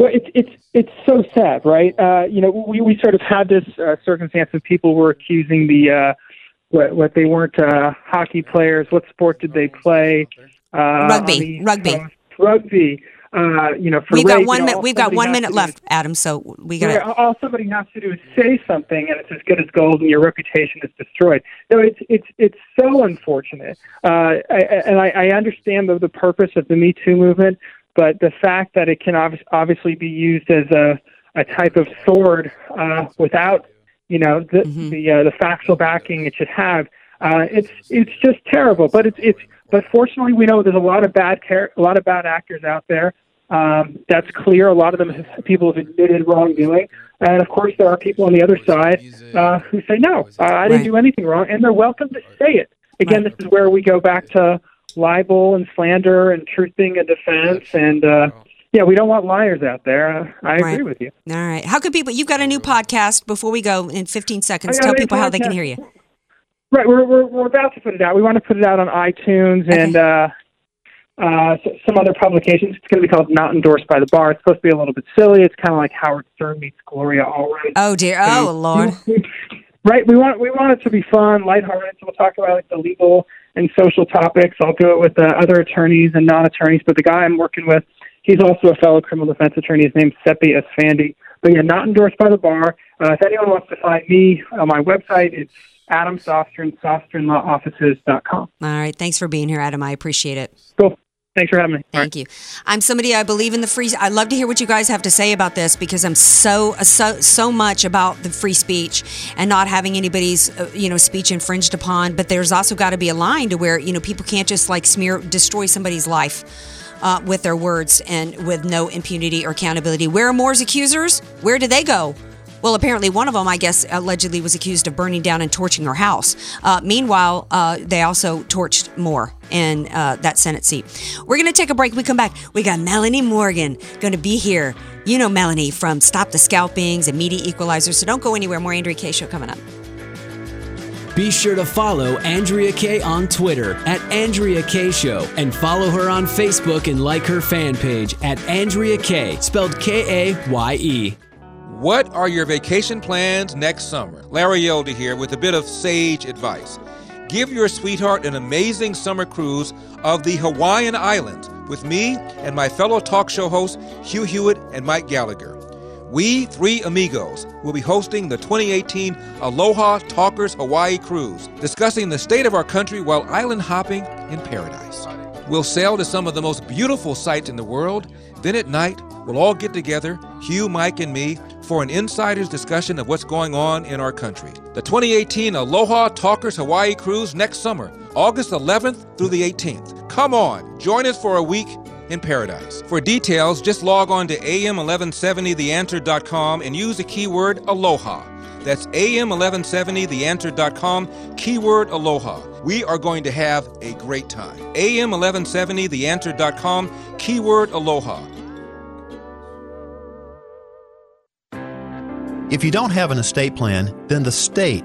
Well, it's it's it's so sad, right? Uh, you know, we we sort of had this uh, circumstance of people were accusing the uh, what what they weren't uh, hockey players. What sport did they play? Uh, Rugby, rugby. Coast. Rugby. Uh, you know, for We've rape, got you one know, minute. We've got one minute left, Adam. So we got all somebody has to do is say something, and it's as good as gold, and your reputation is destroyed. No, it's it's it's so unfortunate, uh, I, and I, I understand the, the purpose of the Me Too movement, but the fact that it can obvi- obviously be used as a a type of sword uh, without you know the the uh, the factual backing it should have, uh, it's it's just terrible. But it's it's but fortunately we know there's a lot of bad char- a lot of bad actors out there. Um, that's clear. A lot of them have, people have admitted wrongdoing, and of course there are people on the other side uh, who say no, I didn't do anything wrong, and they're welcome to say it. Again, this is where we go back to libel and slander and truthing a defense, and uh, yeah, we don't want liars out there. Uh, I agree Right. with you. All right. How can people? You've got a new podcast. Before we go, in 15 seconds, tell a new people how they can hear you. Right, we're, we're we're about to put it out. We want to put it out on iTunes and uh, uh, some other publications. It's going to be called Not Endorsed by the Bar. It's supposed to be a little bit silly. It's kind of like Howard Stern meets Gloria Allred. Oh dear. Oh Lord. Right, we want we want it to be fun, lighthearted. So we'll talk about like the legal and social topics. I'll do it with uh, other attorneys and non-attorneys. But the guy I'm working with, he's also a fellow criminal defense attorney. His name's Seppi Esfandi. But yeah, not endorsed by the bar. Uh, if anyone wants to find me on my website, it's Adam Sostrin, SostrinLawOffices.com. All right. Thanks for being here, Adam. I appreciate it. Cool. Thanks for having me. Thank you. I'm somebody I believe in the free. I love to hear what you guys have to say about this because I'm so so so much about the free speech and not having anybody's uh, you know speech infringed upon. But there's also got to be a line to where you know people can't just like smear destroy somebody's life. Uh, with their words and with no impunity or accountability. Where are Moore's accusers? Where do they go? Well, apparently one of them, I guess, allegedly was accused of burning down and torching her house. Uh, meanwhile, uh, they also torched Moore in uh, that Senate seat. We're going to take a break. We come back. We got Melanie Morgan going to be here. You know Melanie from Stop the Scalpings and Media Equalizer. So don't go anywhere. More Andrea Kaye. Show coming up. Be sure to follow Andrea Kaye on Twitter at Andrea Kaye Show and follow her on Facebook and like her fan page at Andrea Kaye, spelled K A Y E. What are your vacation plans next summer? Larry Elder here with a bit of sage advice. Give your sweetheart an amazing summer cruise of the Hawaiian Islands with me and my fellow talk show hosts Hugh Hewitt and Mike Gallagher. We, three amigos, will be hosting the 2018 Aloha Talkers Hawaii Cruise, discussing the state of our country while island hopping in paradise. We'll sail to some of the most beautiful sights in the world. Then at night, we'll all get together, Hugh, Mike, and me, for an insider's discussion of what's going on in our country. The 2018 Aloha Talkers Hawaii Cruise next summer, August 11th through the 18th. Come on, join us for a week in paradise. For details, just log on to am1170theanswer.com and use the keyword Aloha. That's am1170theanswer.com, keyword Aloha. We are going to have a great time. am1170theanswer.com, keyword Aloha. If you don't have an estate plan, then the state,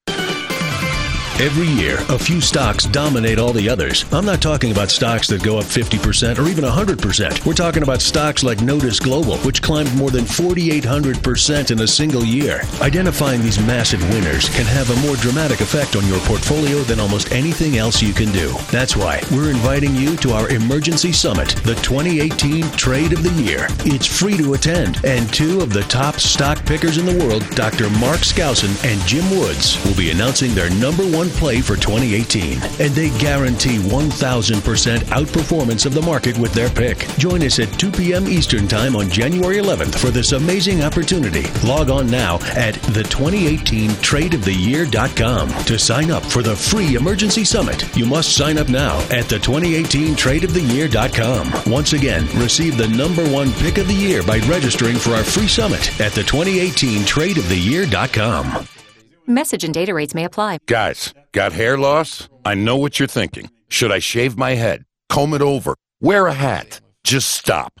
Every year, a few stocks dominate all the others. I'm not talking about stocks that go up 50% or even 100%. We're talking about stocks like Notice Global, which climbed more than 4,800% in a single year. Identifying these massive winners can have a more dramatic effect on your portfolio than almost anything else you can do. That's why we're inviting you to our Emergency Summit, the 2018 Trade of the Year. It's free to attend, and two of the top stock pickers in the world, Dr. Mark Skousen and Jim Woods, will be announcing their number one play for 2018. And they guarantee 1,000% outperformance of the market with their pick. Join us at 2 p.m. Eastern Time on January 11th for this amazing opportunity. Log on now at the 2018 tradeoftheyear.com to sign up for the free emergency summit. You must sign up now at the 2018 tradeoftheyear.com. Once again, receive the number one pick of the year by registering for our free summit at the 2018 tradeoftheyear.com. Message and data rates may apply. Guys, got hair loss? I know what you're thinking. Should I shave my head? Comb it over? Wear a hat? Just stop.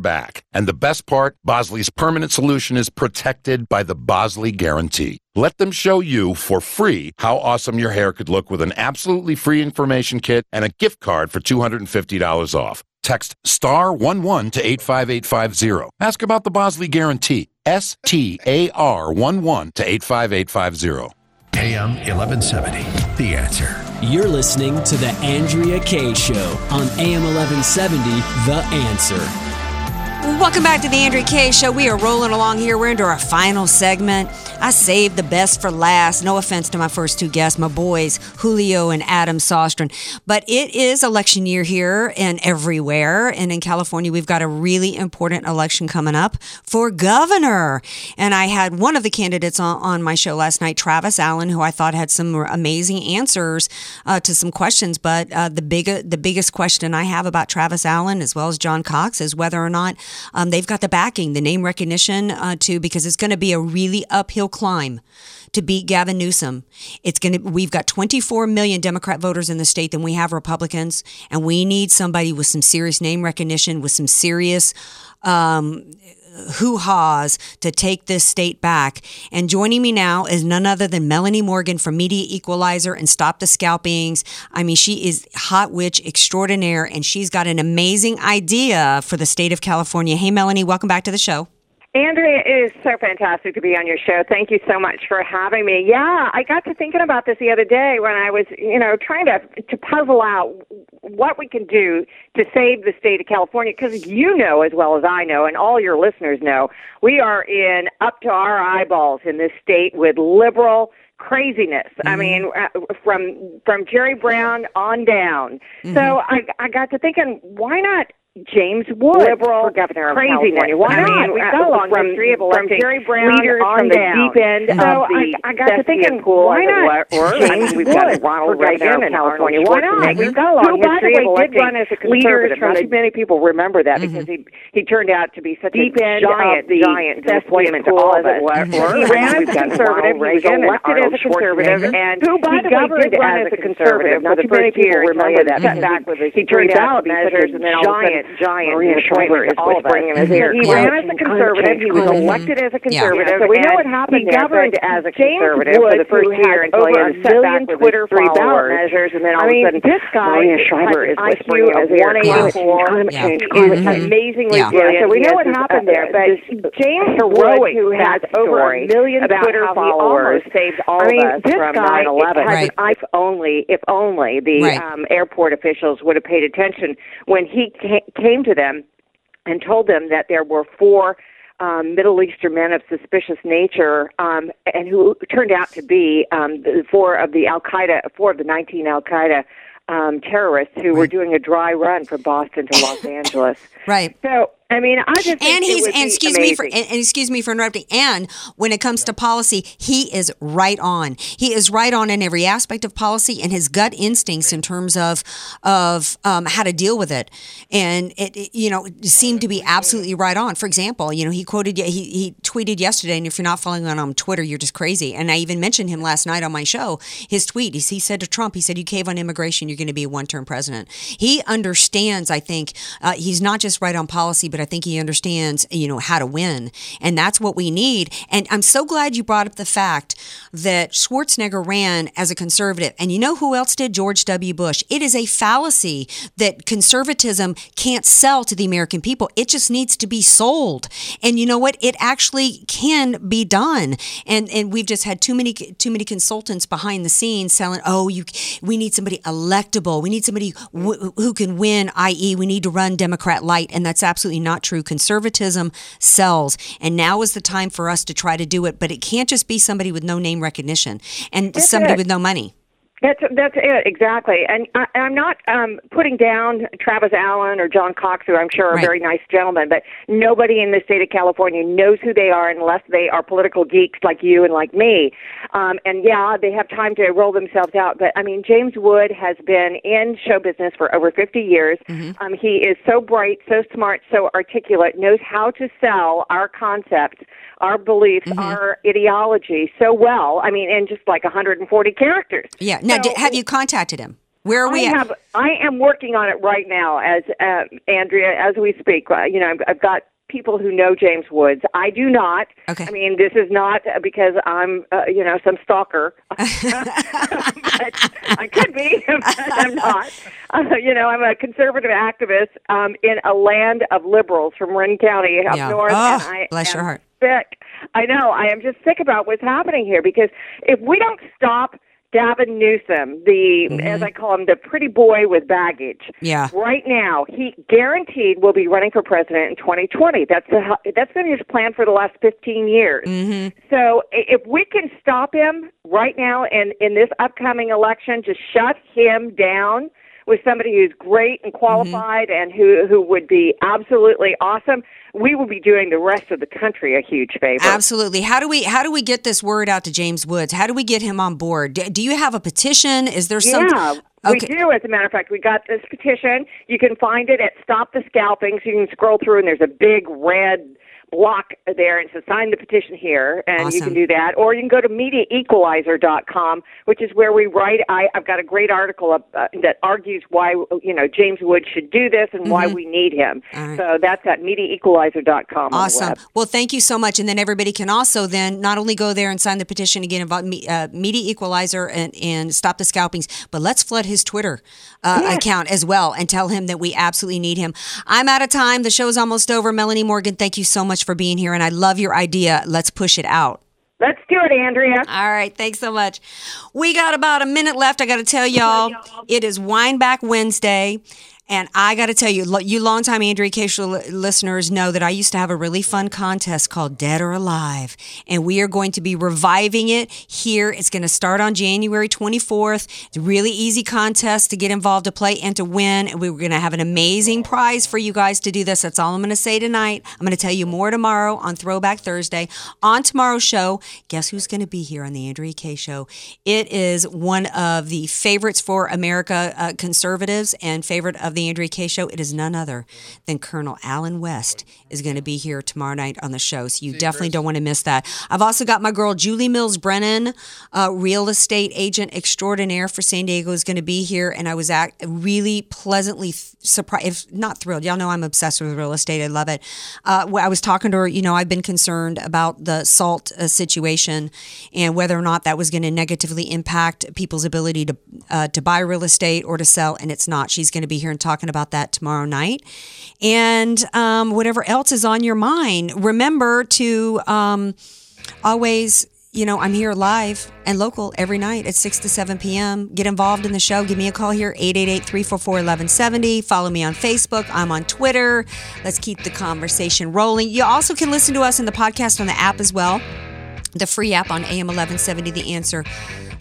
back. And the best part, Bosley's permanent solution is protected by the Bosley Guarantee. Let them show you for free how awesome your hair could look with an absolutely free information kit and a gift card for $250 off. Text star 11 to 85850. Ask about the Bosley Guarantee. S T A R 11 to 85850. AM 1170. The answer. You're listening to The Andrea Kaye Show on AM 1170, The Answer. Welcome back to the Andrea Kaye Show. We are rolling along here. We're into our final segment. I saved the best for last. No offense to my first two guests, my boys, Julio and Adam Sostrin. But it is election year here and everywhere. And in California, we've got a really important election coming up for governor. And I had one of the candidates on, on my show last night, Travis Allen, who I thought had some amazing answers uh, to some questions. But uh, the big, the biggest question I have about Travis Allen, as well as John Cox, is whether or not um, they've got the backing, the name recognition uh, too, because it's going to be a really uphill climb to beat Gavin Newsom. It's going to we've got 24 million Democrat voters in the state than we have Republicans and we need somebody with some serious name recognition with some serious um, hoo-haws to take this state back. And joining me now is none other than Melanie Morgan from Media Equalizer and Stop the Scalpings. I mean, she is hot witch extraordinaire and she's got an amazing idea for the state of California. Hey Melanie, welcome back to the show. Andrea, it is so fantastic to be on your show. Thank you so much for having me. Yeah, I got to thinking about this the other day when I was, you know, trying to to puzzle out what we can do to save the state of California because you know as well as I know and all your listeners know, we are in up to our eyeballs in this state with liberal craziness. Mm-hmm. I mean, uh, from from Jerry Brown on down. Mm-hmm. So I I got to thinking, why not James Wood Liberal for governor of craziness. California. Why I not? mean, We've got a long from- history of from Jerry Brown leaders on from the down. deep end So of the I got to thinking, pool, why not. James I mean, we've Wood got Ronald Reagan of and California? Why not? We've got a long who, history way, of did electing run as a conservative. Not too many people remember that mm-hmm. because he he turned out to be such Deep a end giant, the giant disappointment to all of us. He ran as a conservative. He was elected as a conservative, and who, by he the way, did governed as a conservative Not too many people remember that. set back with a he turned out to be such a measures, and then all of a giant, sudden, giant Maria disappointment Shriver is all of us. whispering in his ear, He climate ran as a conservative. He was elected as a Yeah. conservative. So we know what happened He there, governed but as a James conservative for Wood, the first year until he over was a set billion back with Twitter his three ballot followers. measures, and then all I of a mean, sudden, this guy Maria has Shriver is IQ whispering in of his ear. 184. Climate Yeah. change. He is amazingly brilliant. So we know know what what happened happened there, there, but but James heroic Wood, who has over a million about Twitter he followers, almost saved all of us this from guy 9/11. has Right. if only, if only the Right. um, airport officials would have paid attention when he ca- came to them and told them that there were four um, Middle Eastern men of suspicious nature, um, and who turned out to be um, the four of the Al Qaeda, four of the 19 Al Qaeda um, terrorists who were doing a dry run from Boston to Los Angeles. Right. So, I mean, I just and he's and excuse me for and, and excuse me for interrupting. And when it comes to policy, he is right on. He is right on in every aspect of policy and his gut instincts in terms of of um, how to deal with it. And it, it, you know seemed to be absolutely right on. For example, you know he quoted he he tweeted yesterday, and if you're not following him on Twitter, you're just crazy. And I even mentioned him last night on my show. His tweet, he, he said to Trump, he said, "You cave on immigration, you're going to be a one-term president." He understands. I think uh, he's not just right on policy, but I think he understands, you know, how to win, and that's what we need. And I'm so glad you brought up the fact that Schwarzenegger ran as a conservative, and you know who else did? George W. Bush. It is a fallacy that conservatism can't sell to the American people. It just needs to be sold, and you know what? It actually can be done. And and we've just had too many too many consultants behind the scenes selling. Oh, you, we need somebody electable. We need somebody w- who can win. I.e., we need to run Democrat light, and that's absolutely not true. Conservatism sells, and now is the time for us to try to do it. But it can't just be somebody with no name recognition and somebody it. with no money. That's that's it exactly, and I, I'm not um, putting down Travis Allen or John Cox, who I'm sure are Right. very nice gentlemen, but nobody in the state of California knows who they are unless they are political geeks like you and like me. Um, and yeah, they have time to roll themselves out, but I mean, James Wood has been in show business for over 50 years. Um, he is so bright, so smart, so articulate, knows how to sell our concepts our beliefs, our ideology so well. I mean, in just like 140 characters. Yeah. Now, did, have you contacted him? Where are we I at? have. I am working on it right now, as uh, Andrea, as we speak. Uh, you know, I've, I've got people who know James Woods. I do not. Okay. I mean, this is not uh, because I'm, uh, you know, some stalker. I could be, but I'm not. Uh, you know, I'm a conservative activist um, in a land of liberals from Marin County up Yeah. north. Oh, and I bless your heart. Sick. I know. I am just sick about what's happening here because if we don't stop Gavin Newsom, the as I call him, the pretty boy with baggage. Yeah. Right now, he guaranteed will be running for president in 2020. That's the, that's been his plan for the last 15 years. Mm-hmm. So if we can stop him right now in in this upcoming election, just shut him down with somebody who's great and qualified mm-hmm. and who who would be absolutely awesome, we will be doing the rest of the country a huge favor. Absolutely. How do we how do we get this word out to James Woods? How do we get him on board? Do, do you have a petition? Is there some? Yeah, we do. As a matter of fact, we got this petition. You can find it at Stop the Scalping. So you can scroll through, and there's a big red block there, and says sign the petition here, and you can do that. Or you can go to MediaEqualizer.com, which is where we write. I, I've got a great article up, uh, that argues why you know James Wood should do this and why Mhm. we need him. Right. So that's at MediaEqualizer.com. Awesome. Well, thank you so much. And then everybody can also then not only go there and sign the petition again about me, uh, Media Equalizer and, and stop the scalpings, but let's flood his Twitter uh, account as well and tell him that we absolutely need him. I'm out of time. The show's almost over. Melanie Morgan, thank you so much for being here. And I love your idea. Let's push it out. Let's do it, Andrea. All right. Thanks so much. We got about a minute left. I got to tell y'all, it is Windback Wednesday. And I got to tell you, you longtime Andrea Kaye. Listeners know that I used to have a really fun contest called Dead or Alive. And we are going to be reviving it here. It's going to start on January 24th. It's a really easy contest to get involved, to play, and to win. And we we're going to have an amazing prize for you guys to do this. That's all I'm going to say tonight. I'm going to tell you more tomorrow on Throwback Thursday. On tomorrow's show, guess who's going to be here on the Andrea Kaye. Show? It is one of the favorites for America uh, conservatives and favorite of the Andrea Kaye. Show. It is none other than Colonel Allen West is going to be here tomorrow night on the show. So you definitely don't want to miss that. I've also got my girl Julie Mills Brennan, uh, real estate agent extraordinaire for San Diego, is going to be here, and I was act- really pleasantly surprised, if not thrilled. Y'all know I'm obsessed with real estate. I love it. Uh, I was talking to her. You know, I've been concerned about the salt uh, situation and whether or not that was going to negatively impact people's ability to uh, to buy real estate or to sell, and it's not. She's going to be here and talking about that tomorrow night, and um, whatever else is on your mind. Remember to um, always. You know, I'm here live and local every night at 6 to 7 p.m. Get involved in the show. Give me a call here, 888 344 1170. Follow me on Facebook. I'm on Twitter. Let's keep the conversation rolling. You also can listen to us in the podcast on the app as well the free app on AM 1170 The Answer.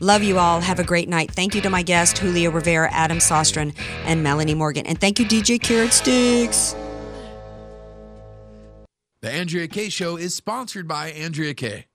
Love you all. Have a great night. Thank you to my guest, Julio Rivera, Adam Sostrin, and Melanie Morgan. And thank you, DJ Carrot Sticks. The Andrea Kaye Show is sponsored by Andrea Kaye.